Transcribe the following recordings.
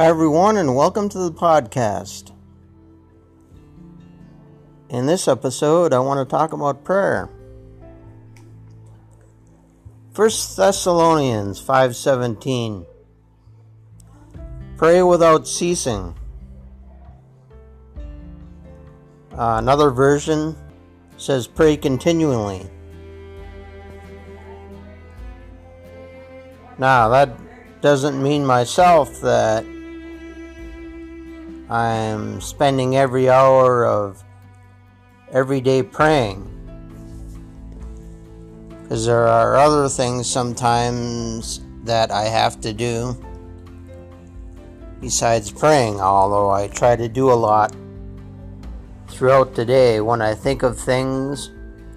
Hi, everyone, and welcome to the podcast. In this episode, I want to talk about prayer. 1 Thessalonians 5:17 Pray without ceasing. Uh, another version says pray continually. Now, that doesn't mean myself that I'm spending every hour of every day praying. Because there are other things sometimes that I have to do besides praying, although I try to do a lot throughout the day when I think of things,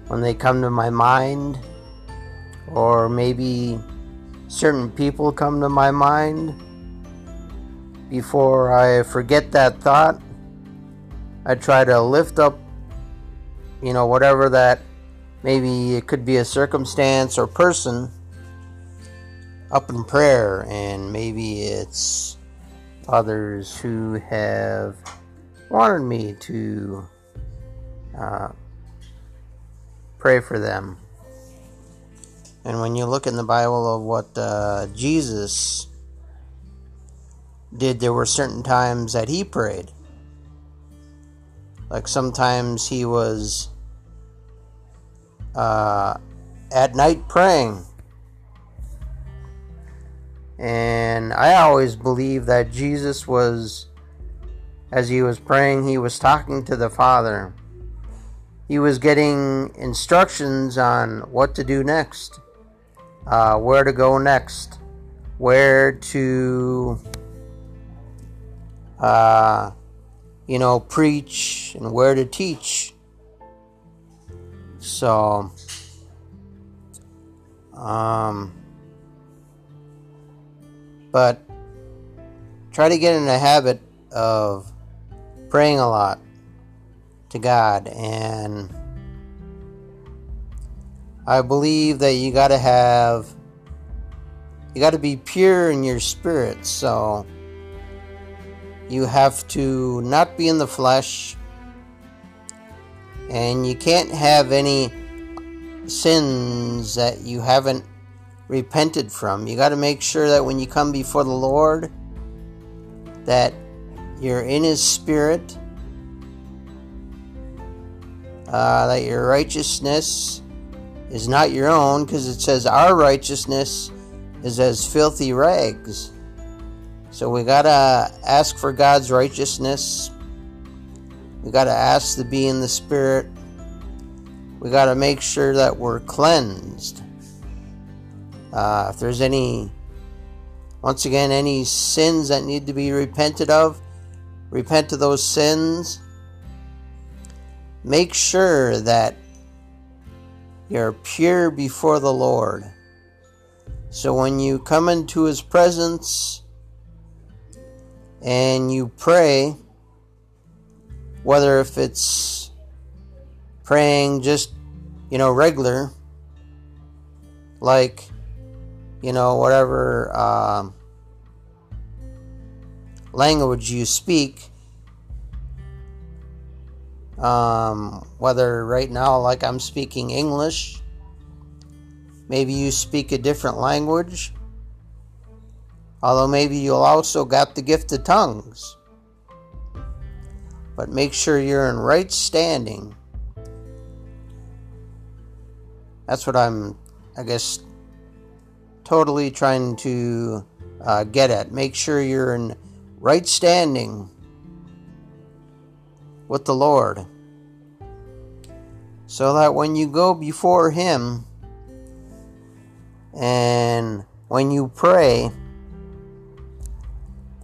when they come to my mind, or maybe certain people come to my mind before I forget that thought, I try to lift up, you know, whatever that maybe it could be a circumstance or person up in prayer, and maybe it's others who have wanted me to uh, pray for them. And when you look in the Bible of what uh, Jesus did, there were certain times that he prayed. Like sometimes he was uh, at night praying. And I always believe that Jesus was, as he was praying, he was talking to the Father. He was getting instructions on what to do next, uh, where to go next, where to uh, you know, preach and where to teach. So, um, but try to get in the habit of praying a lot to God and I believe that you got to have you got to be pure in your spirit so you have to not be in the flesh and you can't have any sins that you haven't repented from. You got to make sure that when you come before the Lord that you're in his spirit uh, that your righteousness is not your own because it says our righteousness is as filthy rags. So we got to ask for God's righteousness. We got to ask to be in the Spirit. We got to make sure that we're cleansed. Uh, if there's any, once again, any sins that need to be repented of, repent of those sins. Make sure that you're pure before the Lord. So when you come into His presence, and you pray, whether if it's praying just, you know, regular, like, you know, whatever um, language you speak, um, whether right now, like I'm speaking English, maybe you speak a different language Although maybe you'll also got the gift of tongues. But make sure you're in right standing. That's what I'm, I guess, totally trying to uh, get at. Make sure you're in right standing with the Lord. So that when you go before Him and when you pray,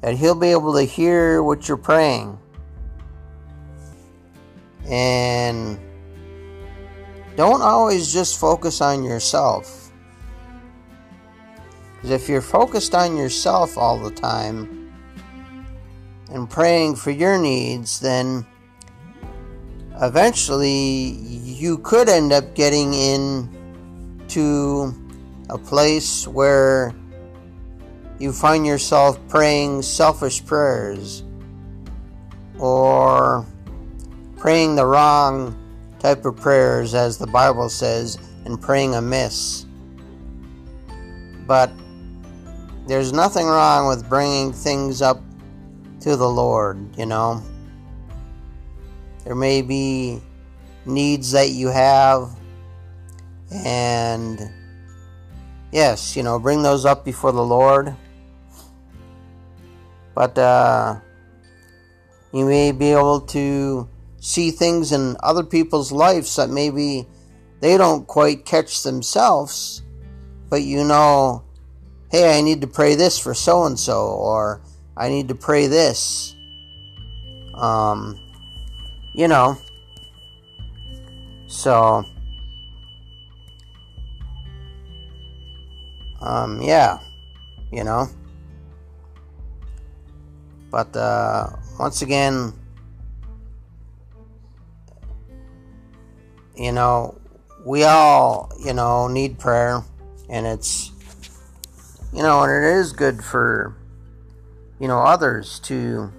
that He'll be able to hear what you're praying. And don't always just focus on yourself. Because if you're focused on yourself all the time and praying for your needs, then eventually you could end up getting in to a place where you find yourself praying selfish prayers or praying the wrong type of prayers, as the Bible says, and praying amiss. But there's nothing wrong with bringing things up to the Lord, you know. There may be needs that you have, and yes, you know, bring those up before the Lord. But uh, you may be able to see things in other people's lives that maybe they don't quite catch themselves, but you know, hey, I need to pray this for so and so, or I need to pray this. Um, you know, so, um, yeah, you know. But uh, once again, you know, we all, you know, need prayer, and it's, you know, and it is good for, you know, others to,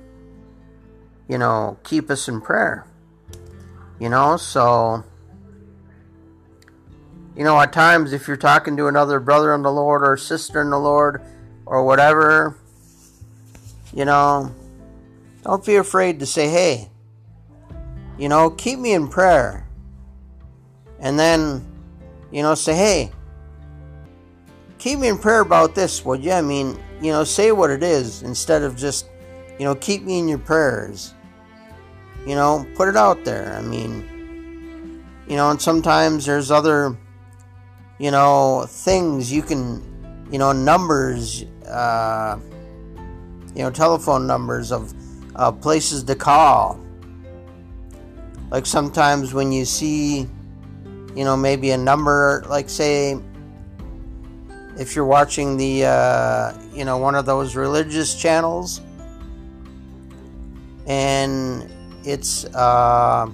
you know, keep us in prayer. You know, so, you know, at times if you're talking to another brother in the Lord or sister in the Lord or whatever, you know, don't be afraid to say, hey, you know, keep me in prayer and then, you know, say, hey, keep me in prayer about this, would you? I mean, you know, say what it is instead of just, you know, keep me in your prayers. You know, put it out there. I mean, you know, and sometimes there's other, you know, things you can, you know, numbers, uh, you know, telephone numbers of uh, places to call. Like sometimes when you see, you know, maybe a number, like say, if you're watching the, uh, you know, one of those religious channels, and it's, uh,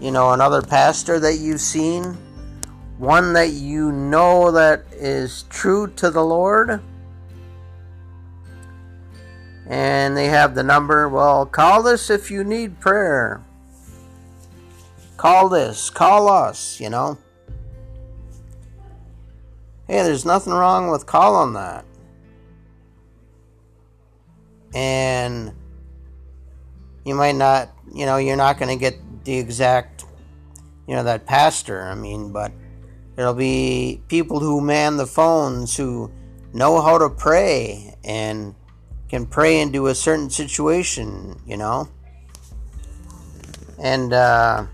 you know, another pastor that you've seen, one that you know that is true to the Lord, and they have the number. Well, call this if you need prayer. Call this, call us, you know. Hey, there's nothing wrong with calling that. And you might not, you know, you're not going to get the exact, you know, that pastor. I mean, but there'll be people who man the phones who know how to pray and can pray into a certain situation, you know. And, uh,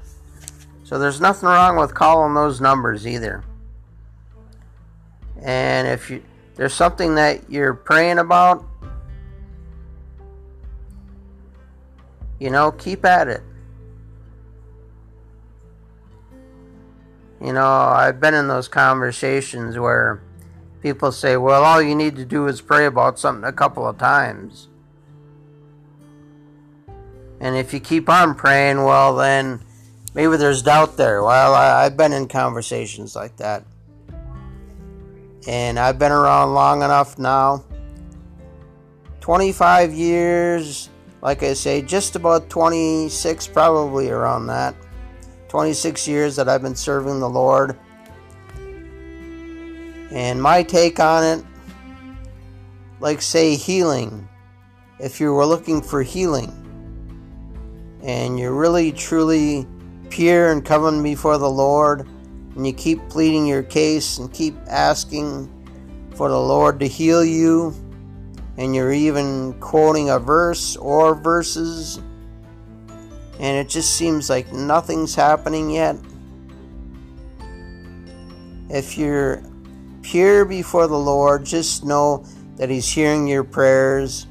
so there's nothing wrong with calling those numbers either. And if you there's something that you're praying about, you know, keep at it. You know, I've been in those conversations where people say, well, all you need to do is pray about something a couple of times. And if you keep on praying, well, then maybe there's doubt there. Well, I, have been in conversations like that. And I've been around long enough now 25 years, like I say, just about 26, probably around that. 26 years that I've been serving the Lord. And my take on it, like say healing, if you were looking for healing and you're really truly pure and coming before the Lord, and you keep pleading your case and keep asking for the Lord to heal you, and you're even quoting a verse or verses, and it just seems like nothing's happening yet. If you're pure before the Lord, just know that He's hearing your prayers.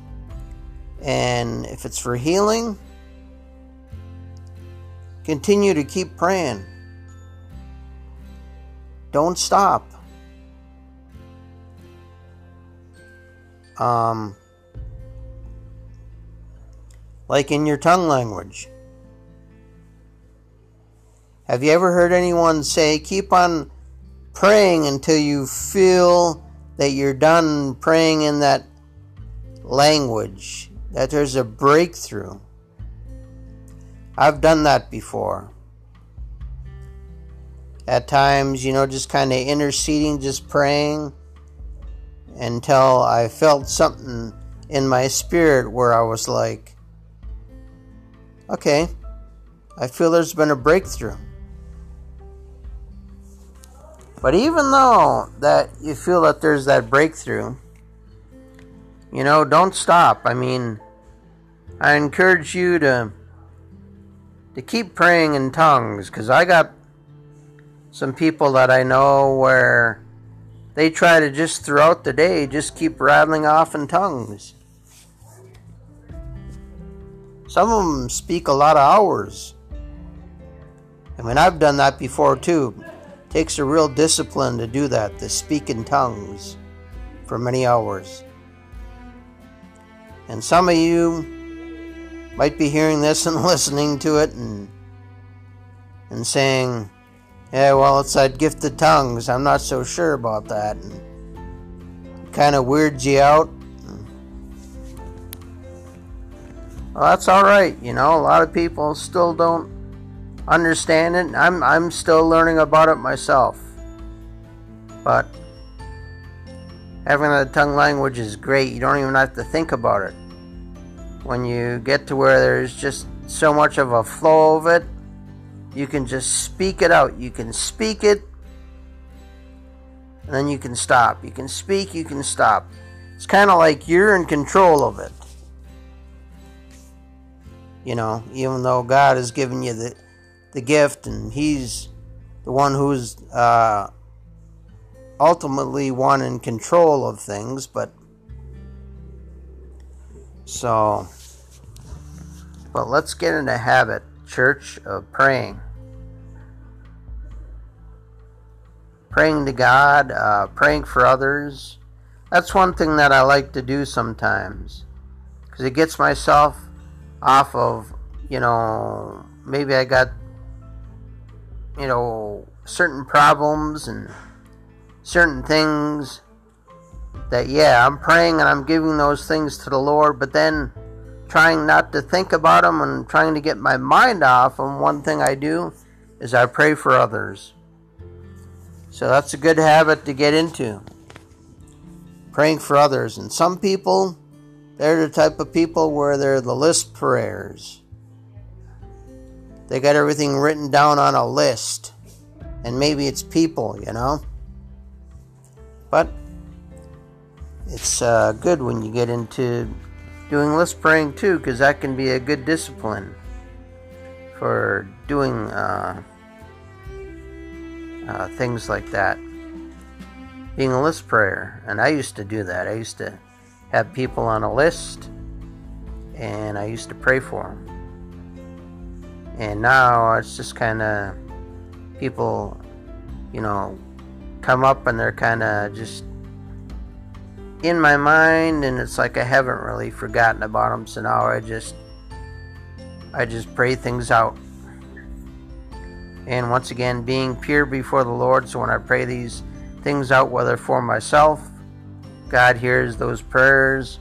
And if it's for healing, Continue to keep praying. Don't stop. Um, like in your tongue language. Have you ever heard anyone say, keep on praying until you feel that you're done praying in that language, that there's a breakthrough. I've done that before. At times, you know, just kind of interceding, just praying until I felt something in my spirit where I was like, okay, I feel there's been a breakthrough. But even though that you feel that there's that breakthrough, you know, don't stop. I mean, I encourage you to to keep praying in tongues cuz I got some people that I know where they try to just throughout the day just keep rattling off in tongues. Some of them speak a lot of hours. I mean, I've done that before too. Takes a real discipline to do that, to speak in tongues for many hours. And some of you might be hearing this and listening to it and and saying, "Yeah, well, it's that gift of tongues. I'm not so sure about that." And kind of weirds you out. Well, that's all right. You know, a lot of people still don't understand it. I'm I'm still learning about it myself. But having a tongue language is great. You don't even have to think about it. When you get to where there's just so much of a flow of it, you can just speak it out. You can speak it and then you can stop. You can speak, you can stop. It's kind of like you're in control of it. You know, even though God has given you the the gift, and He's the one who's uh, ultimately one in control of things. But so, but let's get in the habit, church, of praying. Praying to God, uh, praying for others. That's one thing that I like to do sometimes because it gets myself off of, you know, maybe I got you know, certain problems and certain things that, yeah, I'm praying and I'm giving those things to the Lord, but then trying not to think about them and trying to get my mind off. And one thing I do is I pray for others. So that's a good habit to get into. Praying for others. And some people, they're the type of people where they're the list prayers. They got everything written down on a list. And maybe it's people, you know? But it's uh, good when you get into doing list praying too, because that can be a good discipline for doing uh, uh, things like that. Being a list prayer. And I used to do that. I used to have people on a list and I used to pray for them. And now it's just kind of people, you know, come up and they're kind of just in my mind, and it's like I haven't really forgotten about them. So now I just, I just pray things out. And once again, being pure before the Lord. So when I pray these things out, whether for myself, God hears those prayers.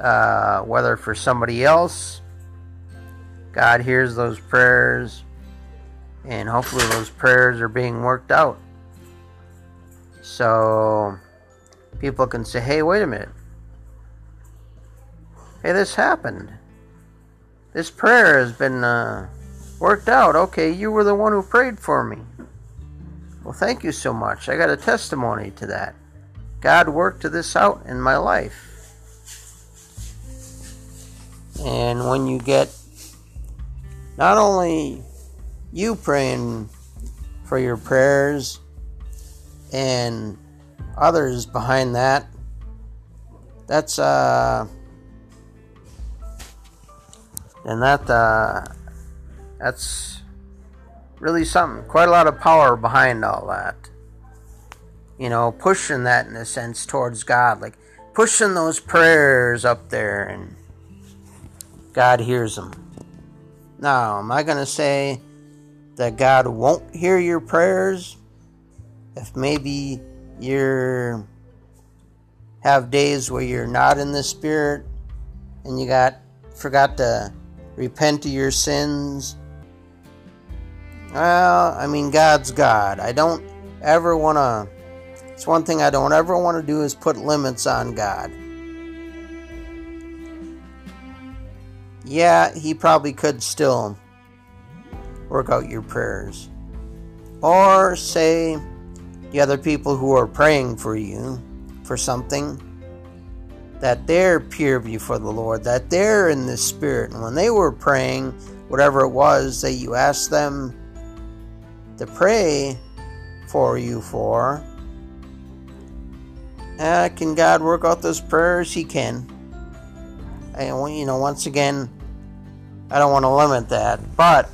Uh, whether for somebody else, God hears those prayers, and hopefully those prayers are being worked out. So people can say, hey, wait a minute. Hey, this happened. This prayer has been uh, worked out. Okay, you were the one who prayed for me. Well, thank you so much. I got a testimony to that. God worked this out in my life. And when you get not only you praying for your prayers and others behind that that's uh and that uh that's really something quite a lot of power behind all that. You know pushing that in a sense towards god like pushing those prayers up there and god hears them now, am I going to say that God won't hear your prayers if maybe you're have days where you're not in the spirit and you got forgot to repent of your sins. Well, I mean God's God. I don't ever want to it's one thing I don't ever want to do is put limits on God. Yeah, he probably could still work out your prayers. Or say the other people who are praying for you for something that they're pure before the Lord, that they're in the Spirit. And when they were praying, whatever it was that you asked them to pray for you for, uh, can God work out those prayers? He can. And, you know, once again, I don't want to limit that, but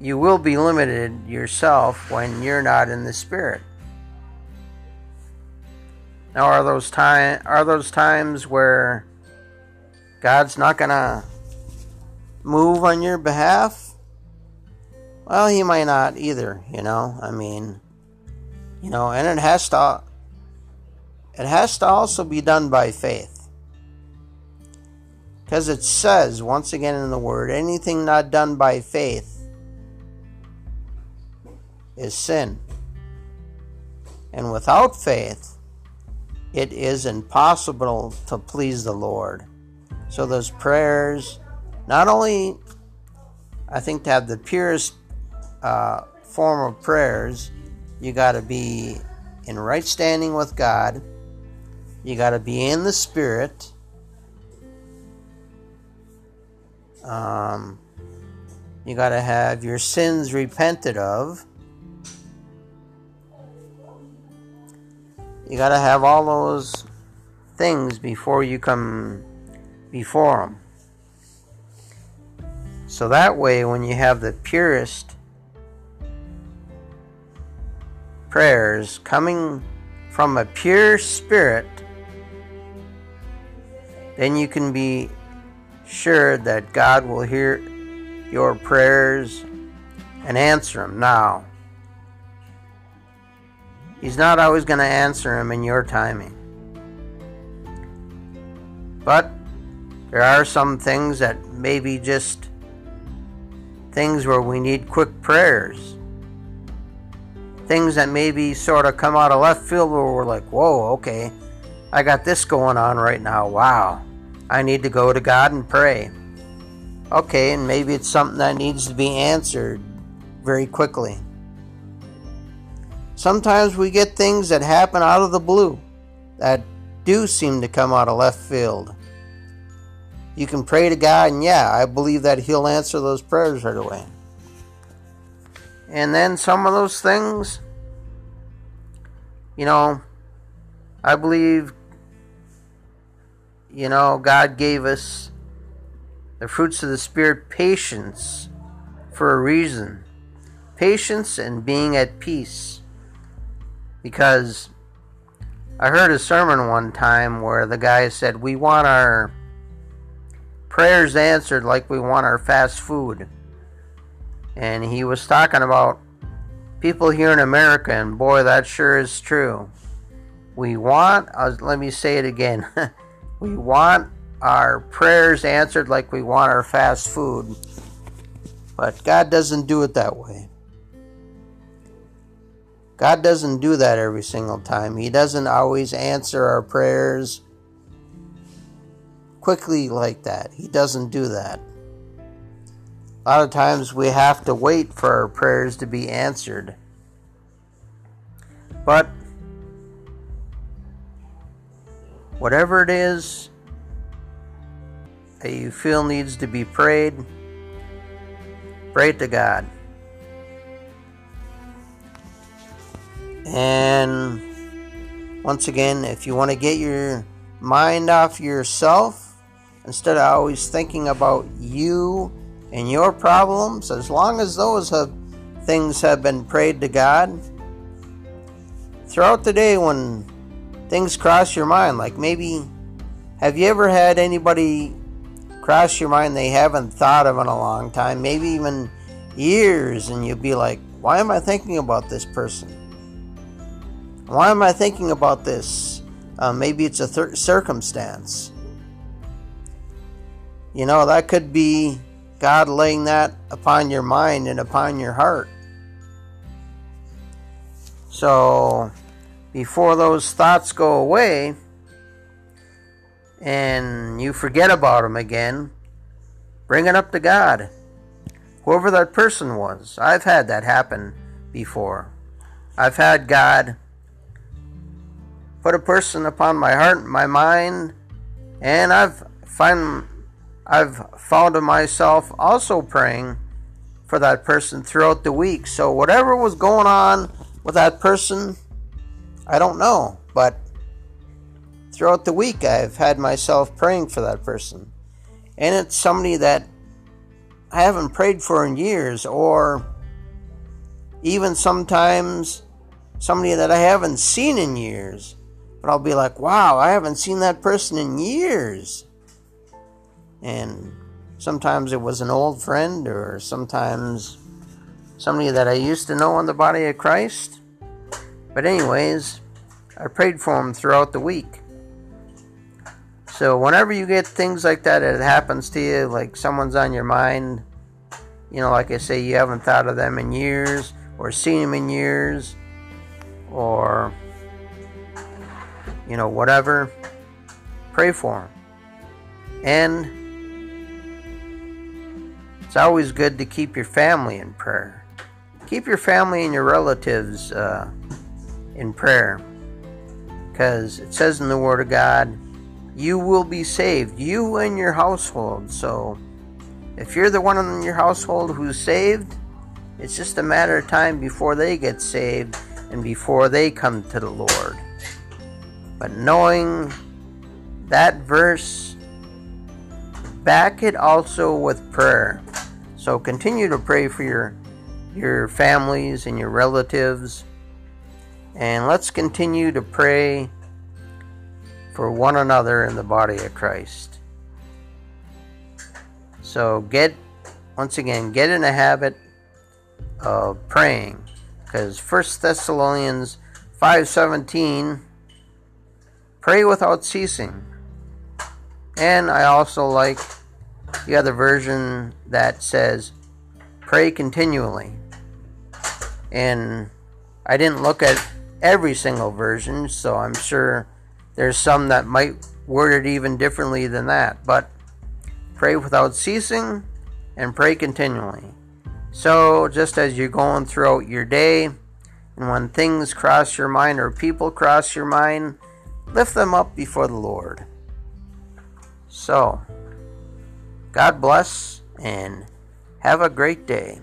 you will be limited yourself when you're not in the spirit. Now are those time are those times where God's not to move on your behalf? Well, he might not either, you know. I mean, you know, and it has to it has to also be done by faith. Because it says once again in the word, anything not done by faith is sin. And without faith, it is impossible to please the Lord. So those prayers, not only I think to have the purest uh, form of prayers, you got to be in right standing with God. You got to be in the Spirit. Um, you got to have your sins repented of. You got to have all those things before you come before Him. So that way, when you have the purest prayers coming from a pure spirit, then you can be sure that God will hear your prayers and answer them. Now, He's not always going to answer them in your timing. But there are some things that maybe just things where we need quick prayers. Things that maybe sort of come out of left field where we're like, whoa, okay, I got this going on right now. Wow. I need to go to God and pray. Okay, and maybe it's something that needs to be answered very quickly. Sometimes we get things that happen out of the blue that do seem to come out of left field. You can pray to God, and yeah, I believe that He'll answer those prayers right away. And then some of those things, you know, I believe, you know, God gave us the fruits of the Spirit patience for a reason. Patience and being at peace. Because I heard a sermon one time where the guy said, We want our prayers answered like we want our fast food. And he was talking about people here in America, and boy, that sure is true. We want, uh, let me say it again, we want our prayers answered like we want our fast food. But God doesn't do it that way. God doesn't do that every single time. He doesn't always answer our prayers quickly like that. He doesn't do that. A lot of times we have to wait for our prayers to be answered. But whatever it is that you feel needs to be prayed, pray to God. And once again, if you want to get your mind off yourself, instead of always thinking about you and your problems, as long as those have things have been prayed to God, throughout the day when things cross your mind, like maybe have you ever had anybody cross your mind they haven't thought of in a long time, maybe even years, and you'd be like, why am I thinking about this person? Why am I thinking about this? Uh, maybe it's a thir- circumstance. You know, that could be God laying that upon your mind and upon your heart. So, before those thoughts go away and you forget about them again, bring it up to God. Whoever that person was. I've had that happen before. I've had God put a person upon my heart, my mind, and I've find I've found myself also praying for that person throughout the week. So whatever was going on with that person, I don't know, but throughout the week I've had myself praying for that person. And it's somebody that I haven't prayed for in years or even sometimes somebody that I haven't seen in years. But I'll be like, wow, I haven't seen that person in years. And sometimes it was an old friend, or sometimes somebody that I used to know in the body of Christ. But, anyways, I prayed for him throughout the week. So, whenever you get things like that, it happens to you, like someone's on your mind, you know, like I say, you haven't thought of them in years or seen them in years or you know, whatever, pray for them. And it's always good to keep your family in prayer. Keep your family and your relatives uh, in prayer. Because it says in the Word of God, you will be saved, you and your household. So if you're the one in your household who's saved, it's just a matter of time before they get saved and before they come to the Lord. But knowing that verse, back it also with prayer. So continue to pray for your your families and your relatives. And let's continue to pray for one another in the body of Christ. So get once again get in a habit of praying because First Thessalonians 5:17 Pray without ceasing. And I also like the other version that says pray continually. And I didn't look at every single version, so I'm sure there's some that might word it even differently than that. But pray without ceasing and pray continually. So, just as you're going throughout your day, and when things cross your mind or people cross your mind, lift them up before the Lord. So, God bless and have a great day.